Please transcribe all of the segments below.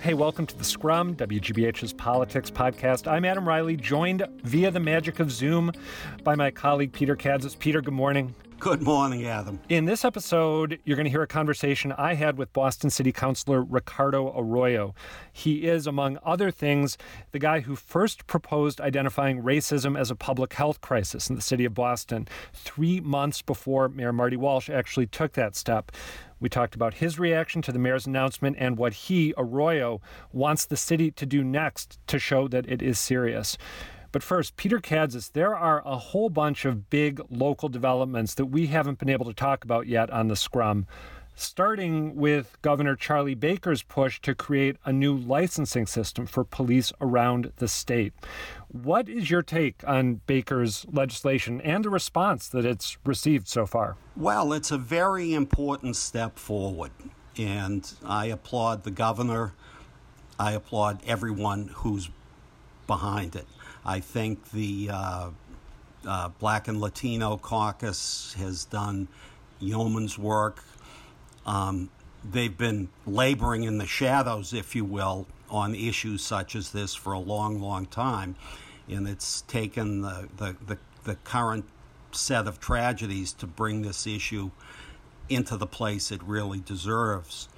Hey, welcome to the Scrum, WGBH's politics podcast. I'm Adam Reilly, joined via the magic of Zoom by my colleague Peter Kadzis. Peter, good morning. Good morning, Adam. In this episode, you're going to hear a conversation I had with Boston City Councilor Ricardo Arroyo. He is, among other things, the guy who first proposed identifying racism as a public health crisis in the city of Boston, three months before Mayor Marty Walsh actually took that step. We talked about his reaction to the mayor's announcement and what he, Arroyo, wants the city to do next to show that it is serious. But first, Peter Kadzis, there are a whole bunch of big local developments that we haven't been able to talk about yet on the Scrum starting with Governor Charlie Baker's push to create a new licensing system for police around the state. What is your take on Baker's legislation and the response that it's received so far? Well, it's a very important step forward, and I applaud the governor. I applaud everyone who's behind it. I think the uh, uh, Black and Latino Caucus has done yeoman's work um, they've been laboring in the shadows, if you will, on issues such as this for a long, long time. And it's taken the, the, the, the current set of tragedies to bring this issue into the place it really deserves.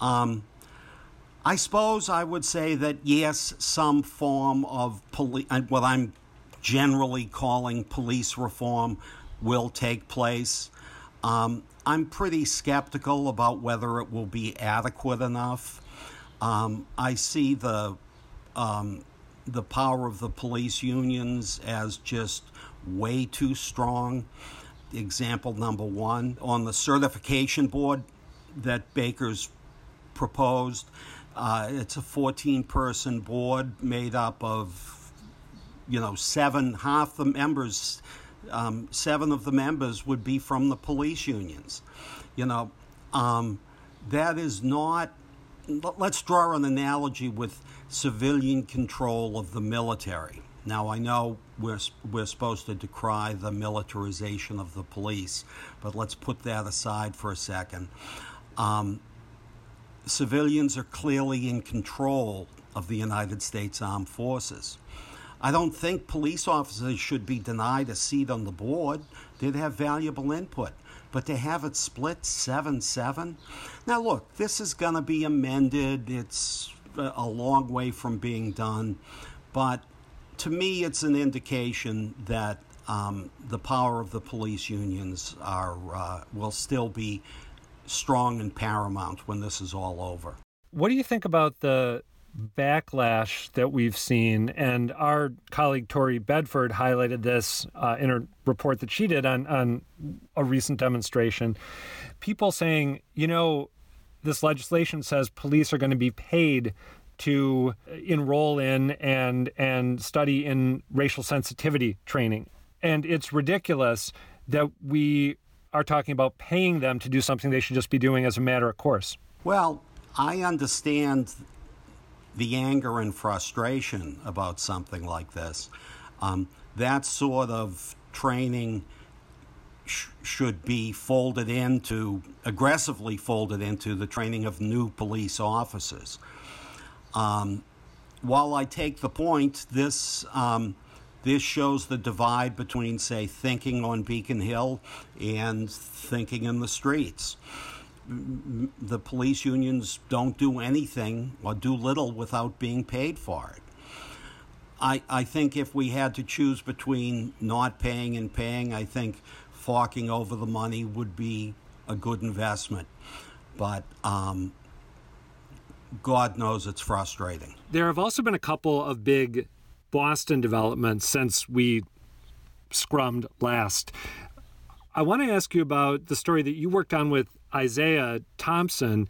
Um, I suppose I would say that yes, some form of police, what I'm generally calling police reform, will take place. Um, I'm pretty skeptical about whether it will be adequate enough. Um, I see the um, the power of the police unions as just way too strong. Example number one on the certification board that Baker's proposed. Uh, it's a 14 person board made up of, you know, seven, half the members um, seven of the members would be from the police unions. You know, um, that is not. Let's draw an analogy with civilian control of the military. Now, I know we're, we're supposed to decry the militarization of the police, but let's put that aside for a second. Um, civilians are clearly in control of the United States Armed Forces. I don't think police officers should be denied a seat on the board. They'd have valuable input. But to have it split 7 7? Now, look, this is going to be amended. It's a long way from being done. But to me, it's an indication that um, the power of the police unions are uh, will still be strong and paramount when this is all over. What do you think about the backlash that we've seen. And our colleague Tori Bedford highlighted this uh, in a report that she did on, on a recent demonstration. People saying, you know, this legislation says police are going to be paid to enroll in and and study in racial sensitivity training. And it's ridiculous that we are talking about paying them to do something they should just be doing as a matter of course. Well, I understand the anger and frustration about something like this. Um, that sort of training sh- should be folded into, aggressively folded into the training of new police officers. Um, while I take the point, this. Um, this shows the divide between, say, thinking on Beacon Hill and thinking in the streets the police unions don't do anything or do little without being paid for it. I, I think if we had to choose between not paying and paying, I think forking over the money would be a good investment. But um, God knows it's frustrating. There have also been a couple of big Boston developments since we scrummed last. I want to ask you about the story that you worked on with Isaiah Thompson,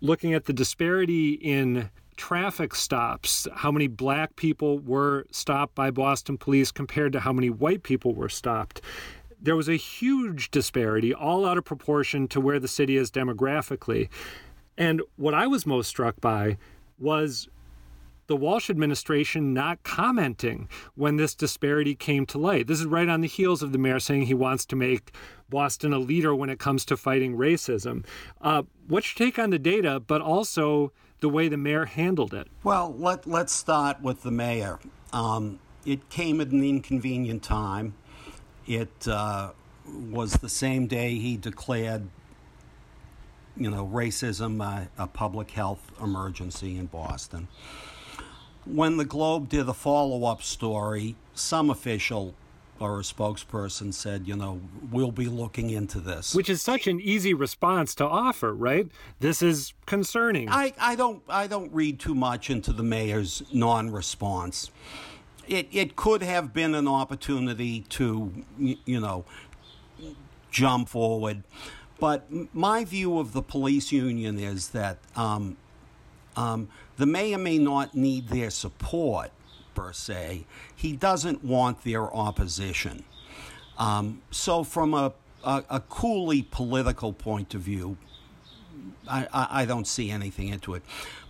looking at the disparity in traffic stops, how many black people were stopped by Boston police compared to how many white people were stopped. There was a huge disparity, all out of proportion to where the city is demographically. And what I was most struck by was the Walsh administration not commenting when this disparity came to light. This is right on the heels of the mayor saying he wants to make Boston a leader when it comes to fighting racism. Uh, what's your take on the data, but also the way the mayor handled it? Well, let, let's start with the mayor. Um, it came at an inconvenient time. It uh, was the same day he declared you know, racism, uh, a public health emergency in Boston. When the Globe did a follow up story, some official or a spokesperson said, you know, we'll be looking into this. Which is such an easy response to offer, right? This is concerning. I, I don't I don't read too much into the mayor's non response. It it could have been an opportunity to you know jump forward. But my view of the police union is that um, um, the mayor may not need their support per se. He doesn't want their opposition. Um, so, from a, a, a, coolly political point of view, I, I, I don't see anything into it.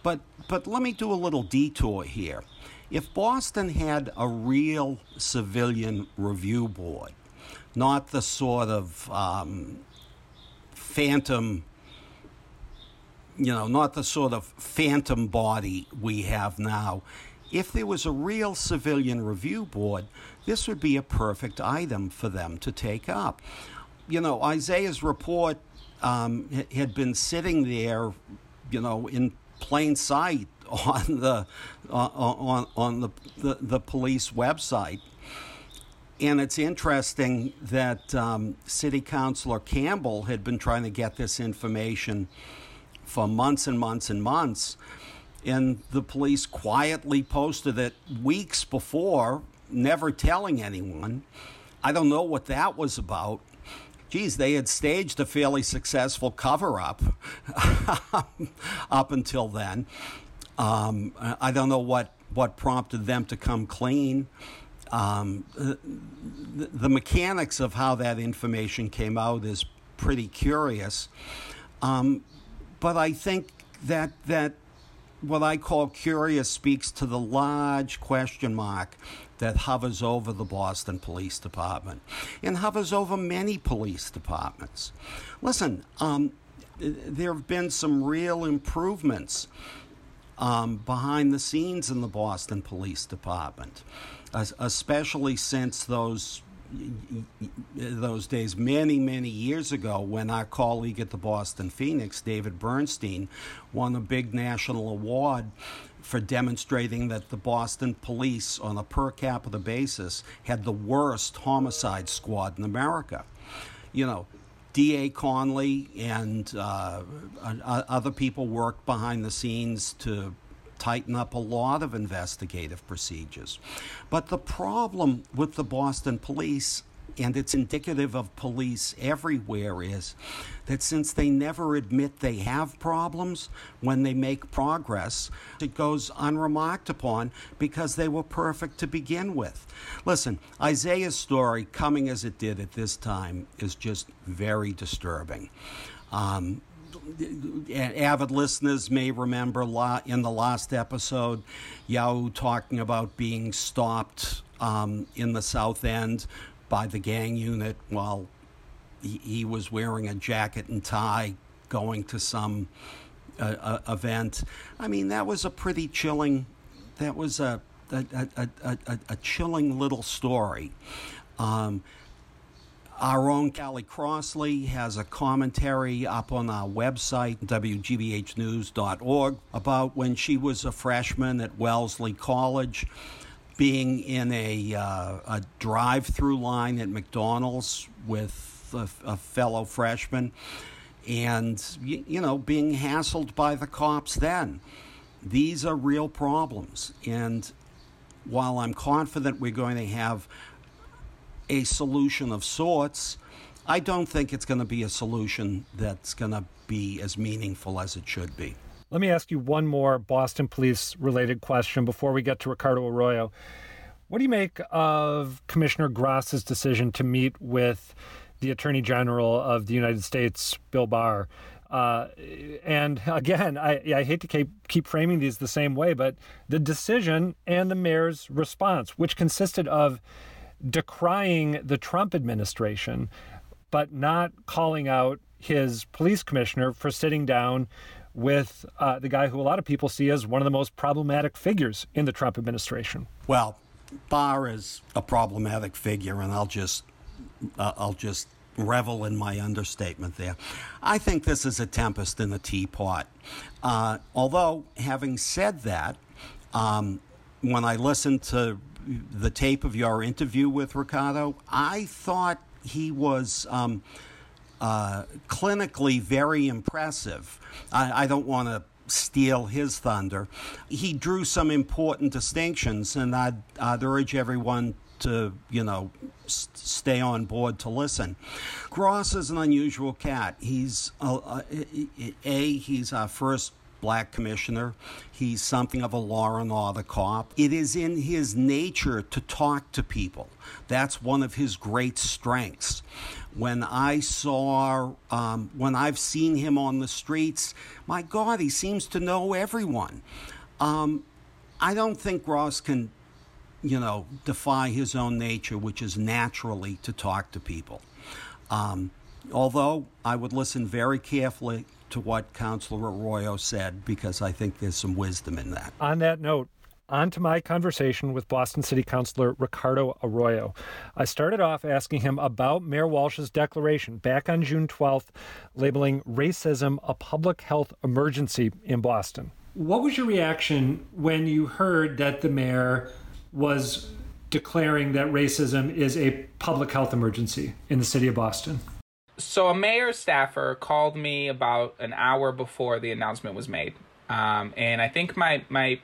But but let me do a little detour here. If Boston had a real civilian review board, not the sort of um, phantom, you know, not the sort of phantom body we have now. If there was a real civilian review board, this would be a perfect item for them to take up. You know, Isaiah's report um, had been sitting there, you know, in plain sight on the on on the, the, the police website and it's interesting that um, City Councilor Campbell had been trying to get this information for months and months and months. And the police quietly posted it weeks before, never telling anyone. I don't know what that was about. Geez, they had staged a fairly successful cover up up until then. Um, I don't know what, what prompted them to come clean. Um, the, the, mechanics of how that information came out is pretty curious. Um, but I think that that what I call curious speaks to the large question mark that hovers over the Boston Police Department and hovers over many police departments. Listen, um, there have been some real improvements um, behind the scenes in the Boston Police Department especially since those those days many many years ago when our colleague at the Boston Phoenix David Bernstein won a big national award for demonstrating that the Boston police on a per capita basis had the worst homicide squad in America. You know DA Conley and uh, other people worked behind the scenes to tighten up a lot of investigative procedures. But the problem with the Boston police and it's indicative of police everywhere is that since they never admit they have problems when they make progress, it goes unremarked upon because they were perfect to begin with. Listen, Isaiah's story, coming as it did at this time, is just very disturbing. Um, avid listeners may remember in the last episode, Yawu talking about being stopped um, in the South End by the gang unit while he, he was wearing a jacket and tie going to some uh, uh, event. I mean, that was a pretty chilling. That was a a, a, a, a chilling little story. Um, our own Callie Crossley has a commentary up on our website, WGBHnews.org, about when she was a freshman at Wellesley College, being in a, uh, a drive through line at McDonald's with a, a fellow freshman and, you, you know, being hassled by the cops then. These are real problems. And while I'm confident we're going to have a solution of sorts. I don't think it's going to be a solution that's going to be as meaningful as it should be. Let me ask you one more Boston police related question before we get to Ricardo Arroyo. What do you make of Commissioner Gross's decision to meet with the Attorney General of the United States, Bill Barr? Uh, and again, I, I hate to keep, keep framing these the same way, but the decision and the mayor's response, which consisted of decrying the Trump administration, but not calling out his police commissioner for sitting down with uh, the guy who a lot of people see as one of the most problematic figures in the Trump administration. Well, Barr is a problematic figure, and I'll just uh, I'll just revel in my understatement there. I think this is a tempest in a teapot. Uh, although, having said that, um, when I listened to the tape of your interview with Ricardo, I thought he was. Um, uh, clinically very impressive. I, I don't want to steal his thunder. He drew some important distinctions, and I'd, I'd urge everyone to, you know, stay on board to listen. Gross is an unusual cat. He's, uh, uh, A, he's our first black commissioner. He's something of a law and order cop. It is in his nature to talk to people. That's one of his great strengths. When I saw, um, when I've seen him on the streets, my God, he seems to know everyone. Um, I don't think Gross can, you know, defy his own nature, which is naturally to talk to people. Um, although I would listen very carefully to what Councilor Arroyo said because I think there's some wisdom in that. On that note, on to my conversation with Boston City Councilor Ricardo Arroyo. I started off asking him about Mayor Walsh's declaration back on June 12th, labeling racism a public health emergency in Boston. What was your reaction when you heard that the mayor was declaring that racism is a public health emergency in the city of Boston? So, a mayor staffer called me about an hour before the announcement was made. Um, and I think my, my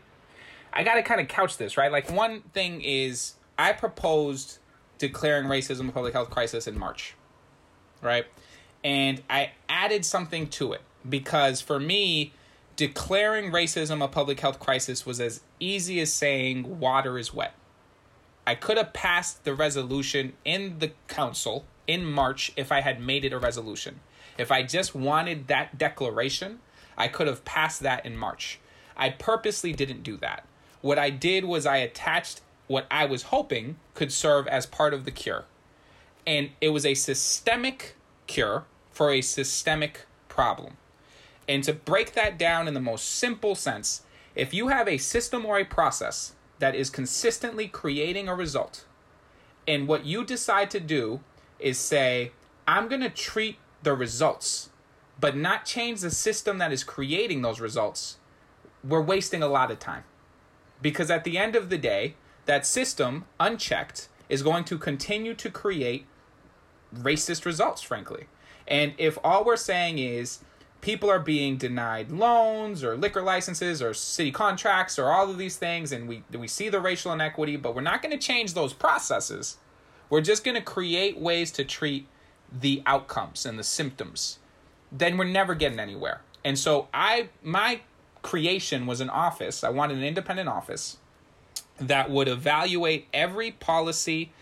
I got to kind of couch this, right? Like, one thing is I proposed declaring racism a public health crisis in March, right? And I added something to it because for me, declaring racism a public health crisis was as easy as saying water is wet. I could have passed the resolution in the council in March if I had made it a resolution. If I just wanted that declaration, I could have passed that in March. I purposely didn't do that. What I did was I attached what I was hoping could serve as part of the cure. And it was a systemic cure for a systemic problem. And to break that down in the most simple sense, if you have a system or a process that is consistently creating a result, and what you decide to do is say, I'm going to treat the results, but not change the system that is creating those results, we're wasting a lot of time. Because at the end of the day, that system, unchecked, is going to continue to create racist results, frankly. And if all we're saying is people are being denied loans or liquor licenses or city contracts or all of these things, and we, we see the racial inequity, but we're not going to change those processes, we're just going to create ways to treat the outcomes and the symptoms, then we're never getting anywhere. And so I my creation was an office. I wanted an independent office that would evaluate every policy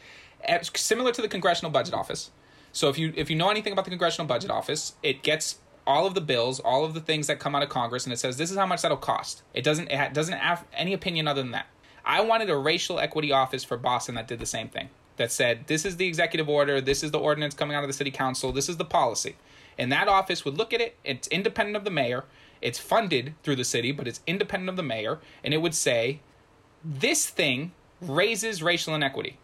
eh, similar to the congressional budget office. So if you if you know anything about the congressional budget office, it gets all of the bills, all of the things that come out of Congress, and it says this is how much that'll cost. It doesn't it doesn't have any opinion other than that. I wanted a racial equity office for Boston that did the same thing. That said, this is the executive order, this is the ordinance coming out of the city council, this is the policy. And that office would look at it, it's independent of the mayor, it's funded through the city, but it's independent of the mayor, and it would say, this thing raises racial inequity.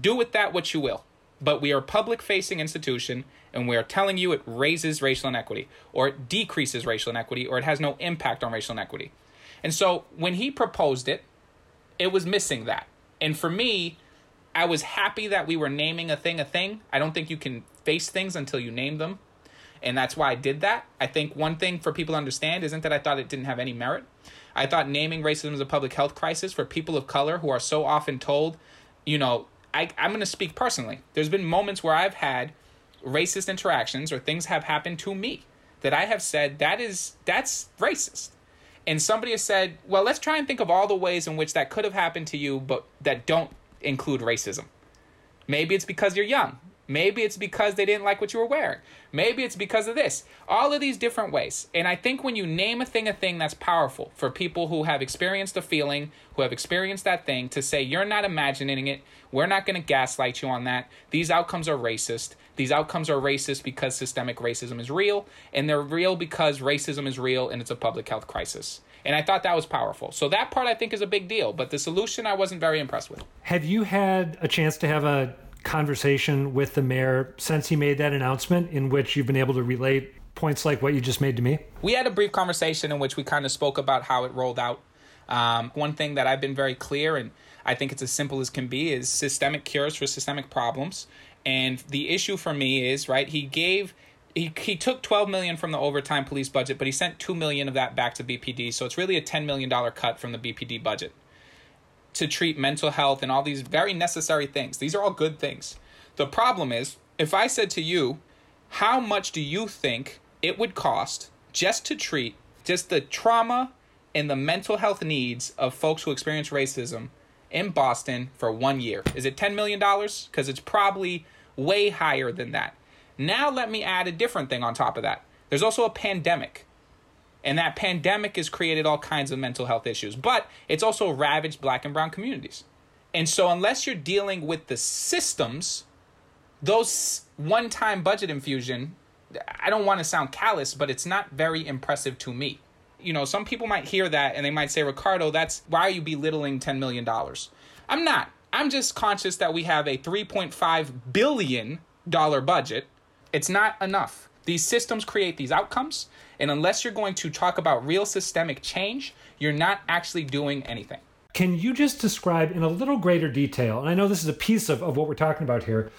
Do with that what you will. But we are a public facing institution, and we are telling you it raises racial inequity, or it decreases racial inequity, or it has no impact on racial inequity. And so when he proposed it, it was missing that. And for me, I was happy that we were naming a thing a thing. I don't think you can face things until you name them and that's why I did that. I think one thing for people to understand isn't that I thought it didn't have any merit. I thought naming racism as a public health crisis for people of color who are so often told, you know, I, I'm going to speak personally. There's been moments where I've had racist interactions or things have happened to me that I have said that is that's racist. And somebody has said, well, let's try and think of all the ways in which that could have happened to you, but that don't include racism. Maybe it's because you're young Maybe it's because they didn't like what you were wearing. Maybe it's because of this. All of these different ways. And I think when you name a thing a thing that's powerful for people who have experienced a feeling, who have experienced that thing, to say, you're not imagining it. We're not going to gaslight you on that. These outcomes are racist. These outcomes are racist because systemic racism is real. And they're real because racism is real and it's a public health crisis. And I thought that was powerful. So that part I think is a big deal. But the solution I wasn't very impressed with. Have you had a chance to have a conversation with the mayor since he made that announcement in which you've been able to relate points like what you just made to me? We had a brief conversation in which we kind of spoke about how it rolled out. Um, one thing that I've been very clear, and I think it's as simple as can be, is systemic cures for systemic problems. And the issue for me is right. He gave he, took 12 million from the overtime police budget but he sent 2 million of that back to bpd so it's really a 10 million dollar cut from the bpd budget to treat mental health and all these very necessary things. These are all good things. The problem is, if I said to you, how much do you think it would cost just to treat just the trauma and the mental health needs of folks who experience racism in Boston for one year? Is it $10 million? Because it's probably way higher than that. Now, let me add a different thing on top of that. There's also a pandemic. And that pandemic has created all kinds of mental health issues, but it's also ravaged black and brown communities. And so, unless you're dealing with the systems, those one time budget infusion, I don't want to sound callous, but it's not very impressive to me. You know, some people might hear that and they might say, Ricardo, that's why are you belittling $10 million? I'm not. I'm just conscious that we have a $3.5 billion budget. It's not enough. These systems create these outcomes. And unless you're going to talk about real systemic change, you're not actually doing anything. Can you just describe in a little greater detail, and I know this is a piece of, of what we're talking about here,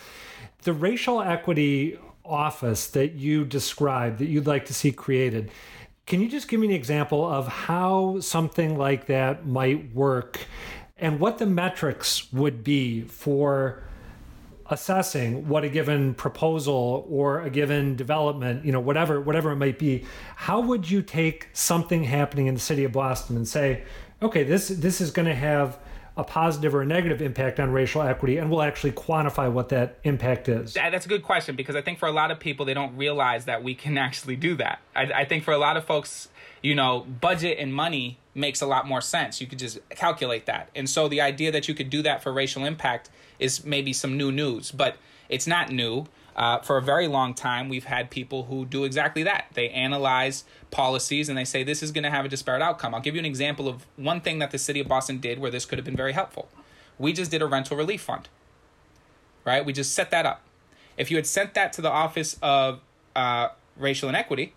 the racial equity office that you described that you'd like to see created? Can you just give me an example of how something like that might work and what the metrics would be for assessing what a given proposal or a given development, you know, whatever whatever it might be, how would you take something happening in the city of Boston and say, okay, this this is going to have a positive or a negative impact on racial equity, and we'll actually quantify what that impact is? That's a good question because I think for a lot of people, they don't realize that we can actually do that. I, I think for a lot of folks, you know, budget and money makes a lot more sense. You could just calculate that. And so the idea that you could do that for racial impact is maybe some new news, but it's not new. Uh, for a very long time, we've had people who do exactly that. They analyze policies and they say this is going to have a disparate outcome. I'll give you an example of one thing that the city of Boston did where this could have been very helpful. We just did a rental relief fund, right? We just set that up. If you had sent that to the Office of uh, Racial Inequity,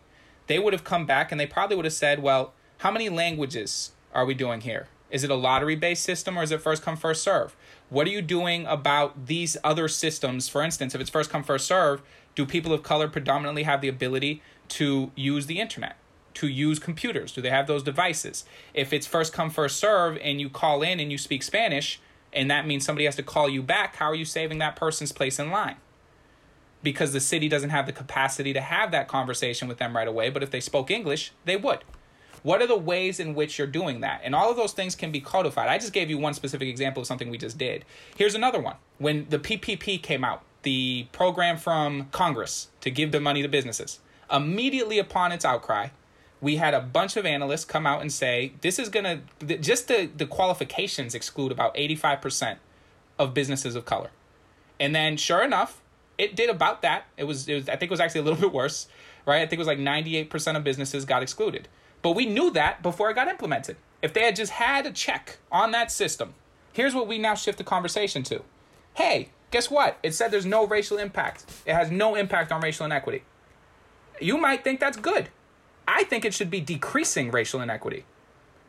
they would have come back and they probably would have said, well, how many languages are we doing here? Is it a lottery based system or is it first come, first serve? What are you doing about these other systems? For instance, if it's first come, first serve, do people of color predominantly have the ability to use the internet? To use computers? Do they have those devices? If it's first come, first serve, and you call in and you speak Spanish, and that means somebody has to call you back, how are you saving that person's place in line? Because the city doesn't have the capacity to have that conversation with them right away, but if they spoke English, they would. What are the ways in which you're doing that? And all of those things can be codified. I just gave you one specific example of something we just did. Here's another one. When the PPP came out, the program from Congress to give the money to businesses, immediately upon its outcry, we had a bunch of analysts come out and say this is going to just the, the qualifications exclude about 85% of businesses of color. And then sure enough, it did about that. It was, it was I think it was actually a little bit worse, right? I think it was like 98% of businesses got excluded. But we knew that before it got implemented. If they had just had a check on that system, here's what we now shift the conversation to. Hey, guess what? It said there's no racial impact. It has no impact on racial inequity. You might think that's good. I think it should be decreasing racial inequity.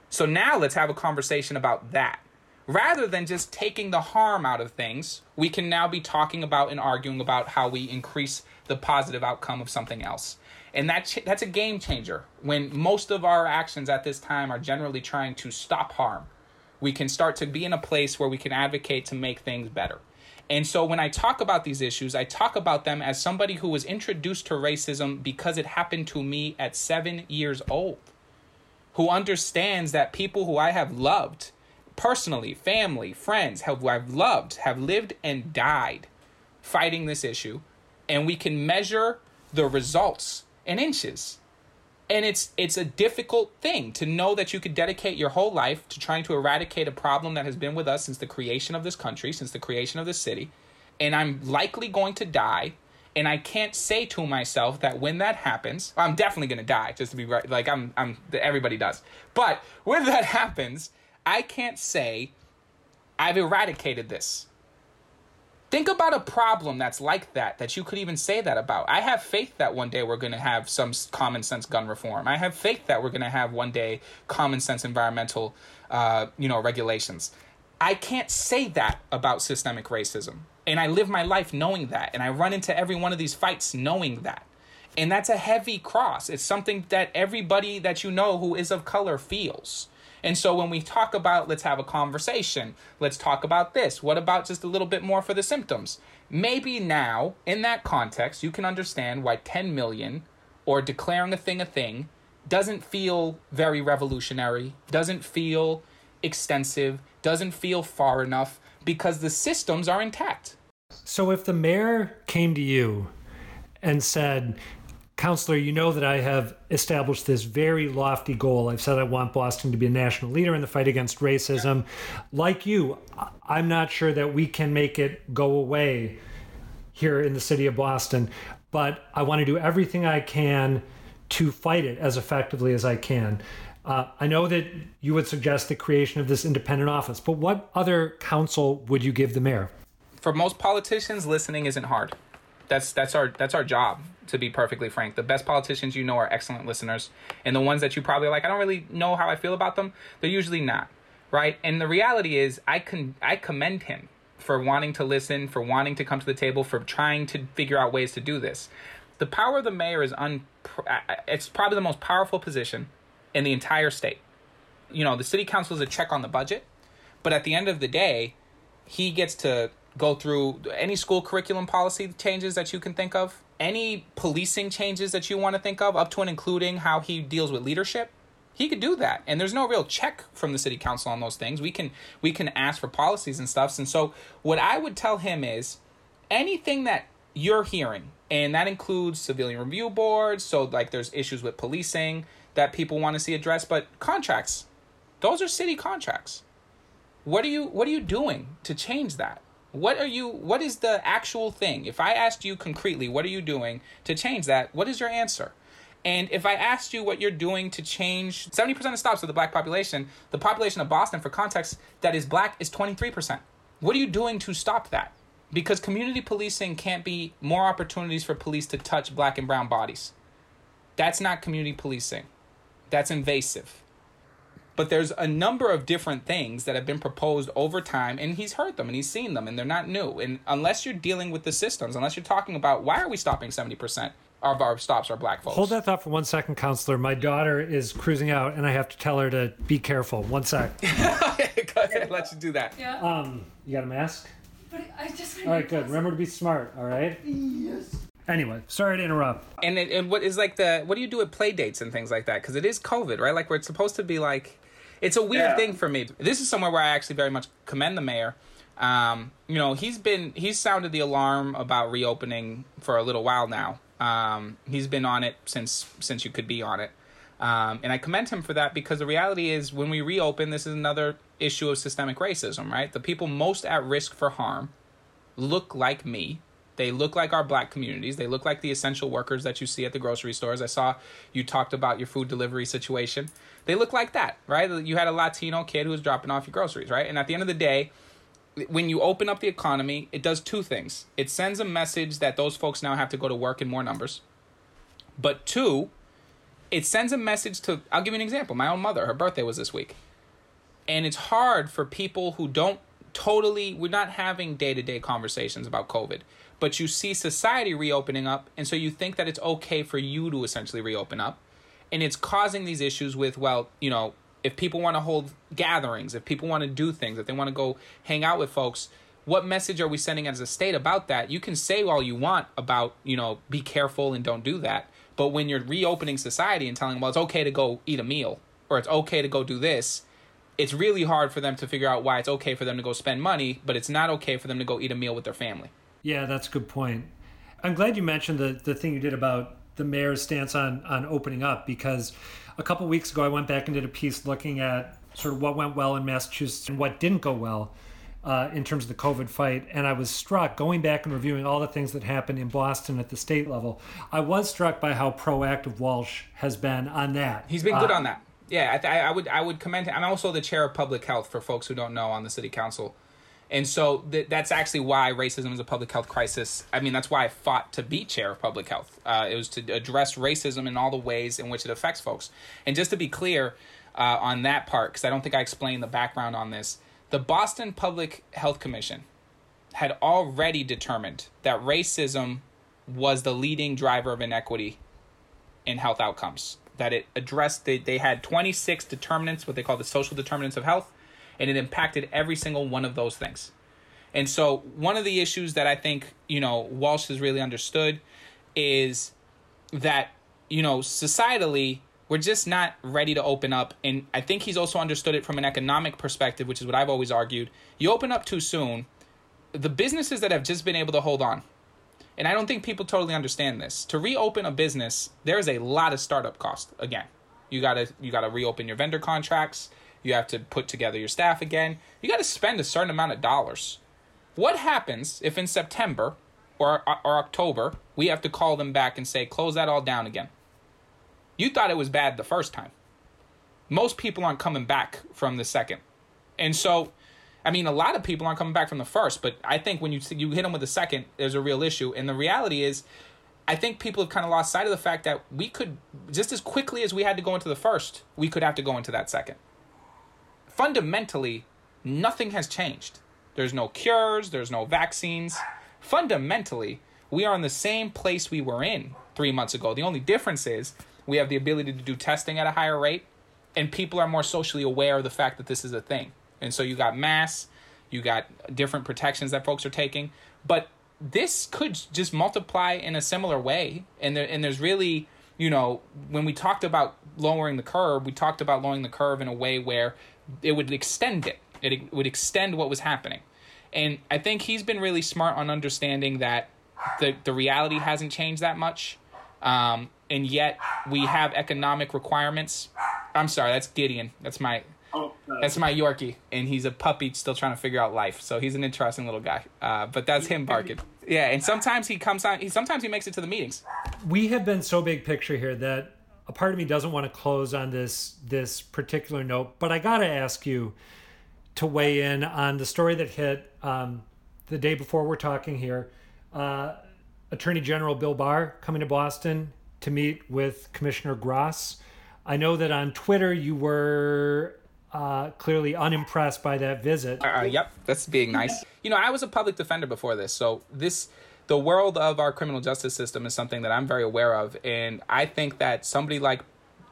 So now let's have a conversation about that. Rather than just taking the harm out of things, we can now be talking about and arguing about how we increase the positive outcome of something else and that ch- that's a game changer. When most of our actions at this time are generally trying to stop harm we can start to be in a place where we can advocate to make things better. And so when i talk about these issues i talk about them as somebody who was introduced to racism because it happened to me at 7 years old who understands that people who i have loved personally family friends have, who i've loved have lived and died fighting this issue. And we can measure the results in inches. And it's it's a difficult thing to know that you could dedicate your whole life to trying to eradicate a problem that has been with us since the creation of this country since the creation of this city. And i'm likely going to die. And i can't say to myself that when that happens i'm definitely going to die just to be right like i'm i'm everybody does. But when that happens i can't say i've eradicated this Think about a problem that's like that, that you could even say that about. I have faith that one day we're going to have some common sense gun reform. I have faith that we're going to have one day common sense environmental, uh, you know, regulations. I can't say that about systemic racism. And I live my life knowing that. And I run into every one of these fights knowing that. And that's a heavy cross. It's something that everybody that you know who is of color feels. And so when we talk about let's have a conversation, let's talk about this. What about just a little bit more for the symptoms? Maybe now, in that context, you can understand why 10 million or declaring a thing a thing doesn't feel very revolutionary, doesn't feel extensive, doesn't feel far enough because the systems are intact. So if the mayor came to you and said, Councilor, you know that I have established this very lofty goal. I've said I want Boston to be a national leader in the fight against racism. Like you, I'm not sure that we can make it go away here in the city of Boston, but I want to do everything I can to fight it as effectively as I can. Uh, I know that you would suggest the creation of this independent office, but what other counsel would you give the mayor? For most politicians, listening isn't hard. That's that's our that's our job to be perfectly frank. The best politicians you know are excellent listeners, and the ones that you probably like, I don't really know how I feel about them. They're usually not, right? And the reality is, I can I commend him for wanting to listen, for wanting to come to the table, for trying to figure out ways to do this. The power of the mayor is un. It's probably the most powerful position in the entire state. You know, the city council is a check on the budget, but at the end of the day, he gets to go through any school curriculum policy changes that you can think of any policing changes that you want to think of, up to and including how he deals with leadership, he could do that. And there's no real check from the city council on those things. We can we can ask for policies and stuff. And so what I would tell him is anything that you're hearing, and that includes civilian review boards, so like there's issues with policing that people want to see addressed, but contracts, those are city contracts. What are you what are you doing to change that? What are you what is the actual thing? If I asked you concretely, what are you doing to change that? What is your answer? And if I asked you what you're doing to change 70% of stops of the black population, the population of Boston, for context, that is black is 23%. What are you doing to stop that? Because community policing can't be more opportunities for police to touch black and brown bodies. That's not community policing. That's invasive. But there's a number of different things that have been proposed over time, and he's heard them and he's seen them, and they're not new. And unless you're dealing with the systems, unless you're talking about why are we stopping 70% of our stops are black folks. Hold that thought for one second, councilor. My daughter is cruising out, and I have to tell her to be careful. One sec. Go ahead, let you do that. Yeah. Um, you got a mask? But I just. All right, good. Remember to be smart. All right. Yes. Anyway, sorry to interrupt. And it, and what is like the what do you do at play dates and things like that? Because it is COVID, right? Like we're supposed to be like it's a weird yeah. thing for me. This is somewhere where I actually very much commend the mayor. Um, you know, he's been he's sounded the alarm about reopening for a little while now. Um, he's been on it since since you could be on it. Um, and I commend him for that because the reality is when we reopen, this is another issue of systemic racism, right? The people most at risk for harm look like me, they look like our black communities. They look like the essential workers that you see at the grocery stores. I saw you talked about your food delivery situation. They look like that, right? You had a Latino kid who was dropping off your groceries, right? And at the end of the day, when you open up the economy, it does two things. It sends a message that those folks now have to go to work in more numbers. But two, it sends a message to I'll give you an example. My own mother, her birthday was this week. And it's hard for people who don't totally we're not having day-to-day conversations about COVID but you see society reopening up and so you think that it's okay for you to essentially reopen up. And it's causing these issues with well you know if people want to hold gatherings if people want to do things if they want to go hang out with folks what message are we sending as a state about that? You can say all you want about you know be careful and don't do that. But when you're reopening society and telling them, well it's okay to go eat a meal or it's okay to go do this it's really hard for them to figure out why it's okay for them to go spend money but it's not okay for them to go eat a meal with their family Yeah, that's a good point. I'm glad you mentioned the, the thing you did about the mayor's stance on, on opening up because a couple weeks ago I went back and did a piece looking at sort of what went well in Massachusetts and what didn't go well uh, in terms of the COVID fight. And I was struck going back and reviewing all the things that happened in Boston at the state level. I was struck by how proactive Walsh has been on that. He's been good uh, on that. Yeah, I, I, would I would commend. I'm also the chair of public health for folks who don't know on the city council. And so th- that's actually why racism is a public health crisis. I mean, that's why I fought to be chair of public health. Uh, it was to address racism in all the ways in which it affects folks. And just to be clear uh, on that part, because I don't think I explained the background on this, the Boston Public Health Commission had already determined that racism was the leading driver of inequity in health outcomes. That it addressed, they, they had 26 determinants, what they call the social determinants of health and it impacted every single one of those things. And so, one of the issues that I think, you know, Walsh has really understood is that, you know, societally, we're just not ready to open up. And I think he's also understood it from an economic perspective, which is what I've always argued. You open up too soon, the businesses that have just been able to hold on, and I don't think people totally understand this. To reopen a business, there is a lot of startup cost. Again, you gotta you gotta reopen your vendor contracts. You have to put together your staff again. You got to spend a certain amount of dollars. What happens if in September or, or October we have to call them back and say, close that all down again? You thought it was bad the first time. Most people aren't coming back from the second. And so, I mean, a lot of people aren't coming back from the first, but I think when you you hit them with the second, there's a real issue. And the reality is, I think people have kind of lost sight of the fact that we could just as quickly as we had to go into the first, we could have to go into that second fundamentally, nothing has changed. There's no cures, there's no vaccines. Fundamentally, we are in the same place we were in three months ago. The only difference is we have the ability to do testing at a higher rate, and people are more socially aware of the fact that this is a thing. And so you got masks, you got different protections that folks are taking, but this could just multiply in a similar way. And there, and there's really, you know, when we talked about lowering the curve, we talked about lowering the curve in a way where it would extend it. It would extend what was happening. And I think he's been really smart on understanding that the the reality hasn't changed that much. Um, and yet we have economic requirements. I'm sorry, that's Gideon. That's my oh, that's my Yorkie, and he's a puppy still trying to figure out life. So he's an interesting little guy. Uh, but that's him barking. Yeah, and sometimes he comes on. He sometimes he makes it to the meetings. We have been so big picture here that a part of me doesn't want to close on this this particular note, but I got to ask you to weigh in on the story that hit um, the day before we're talking here. Uh, Attorney General Bill Barr coming to Boston to meet with Commissioner Gross. I know that on Twitter you were uh, clearly unimpressed by that visit. Uh, yep, that's being nice. You know, I was a public defender before this, so this the world of our criminal justice system is something that I'm very aware of, and I think that somebody like,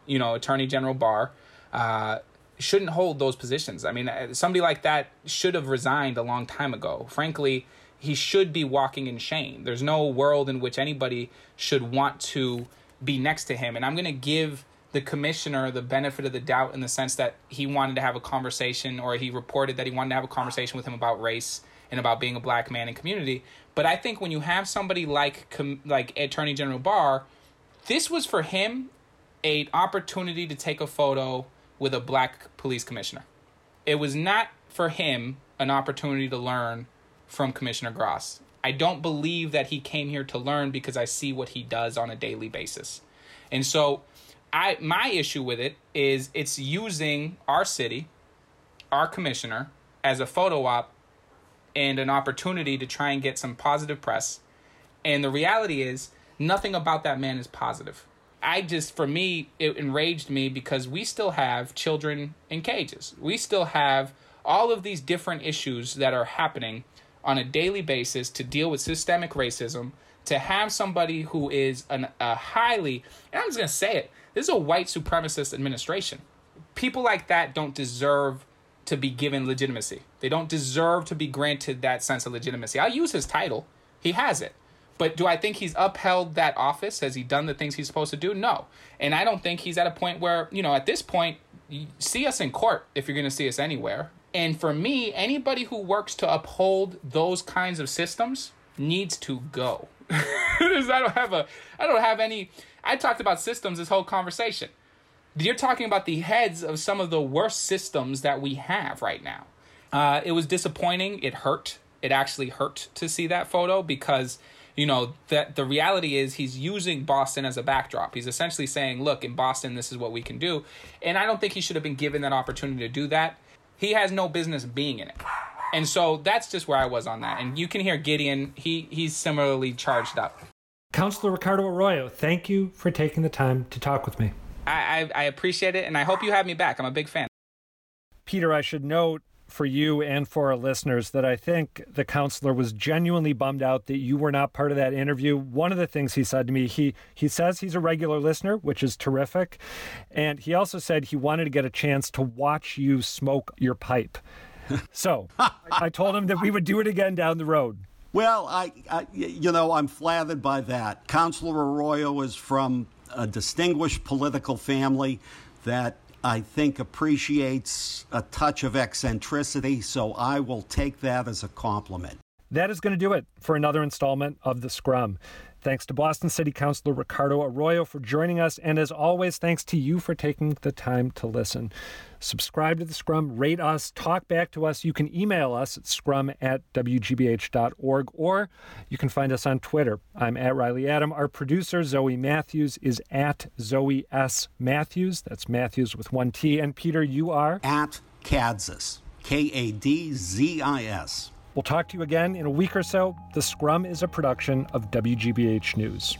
you know, Attorney General Barr, uh, shouldn't hold those positions. I mean, uh, somebody like that should have resigned a long time ago. Frankly, he should be walking in shame. There's no world in which anybody should want to be next to him, and I'm going to give the commissioner the benefit of the doubt in the sense that he wanted to have a conversation or he reported that he wanted to have a conversation with him about race and about being a black man in community but I think when you have somebody like like Attorney General Barr, this was for him a opportunity to take a photo with a black police commissioner. It was not for him an opportunity to learn from Commissioner Gross. I don't believe that he came here to learn because I see what he does on a daily basis. And so I my issue with it is it's using our city, our commissioner as a photo op and an opportunity to try and get some positive press. And the reality is, nothing about that man is positive. I just, for me, it enraged me because we still have children in cages. We still have all of these different issues that are happening on a daily basis to deal with systemic racism. To have somebody who is an, a highly, and I'm just going to say it, this is a white supremacist administration. People like that don't deserve to be given legitimacy. They don't deserve to be granted that sense of legitimacy. I'll use his title. He has it. But do I think he's upheld that office? Has he done the things he's supposed to do? No. And I don't think he's at a point where, you know, at this point, see us in court if you're going to see us anywhere. And for me, anybody who works to uphold those kinds of systems needs to go. I don't have a I don't have any I talked about systems this whole conversation. You're talking about the heads of some of the worst systems that we have right now. Uh, it was disappointing. It hurt. It actually hurt to see that photo because you know that the reality is he's using Boston as a backdrop. He's essentially saying, "Look, in Boston, this is what we can do," and I don't think he should have been given that opportunity to do that. He has no business being in it. And so that's just where I was on that. And you can hear Gideon, he he's similarly charged up. Councilor Ricardo Arroyo, thank you for taking the time to talk with me. I, I, I appreciate it, and I hope you have me back. I'm a big fan. Peter, I should note for you and for our listeners that I think the councilor was genuinely bummed out that you were not part of that interview. One of the things he said to me, he he says he's a regular listener, which is terrific, and he also said he wanted to get a chance to watch you smoke your pipe. so I told him that we would do it again down the road. Well, I, I, you know, I'm flattered by that. Councilor Arroyo is from a distinguished political family that I think appreciates a touch of eccentricity, so I will take that as a compliment. That is going to do it for another installment of The Scrum. Thanks to Boston City Councilor Ricardo Arroyo for joining us, and as always, thanks to you for taking the time to listen. Subscribe to the Scrum, rate us, talk back to us. You can email us at scrum at wgbh.org, or you can find us on Twitter. I'm at Reilly Adam. Our producer, Zoe Mathews, is at Zoe S. Mathews. That's Mathews with one T. And Peter, you are? At Kadzis. K A D Z I S. We'll talk to you again in a week or so. The Scrum is a production of WGBH News.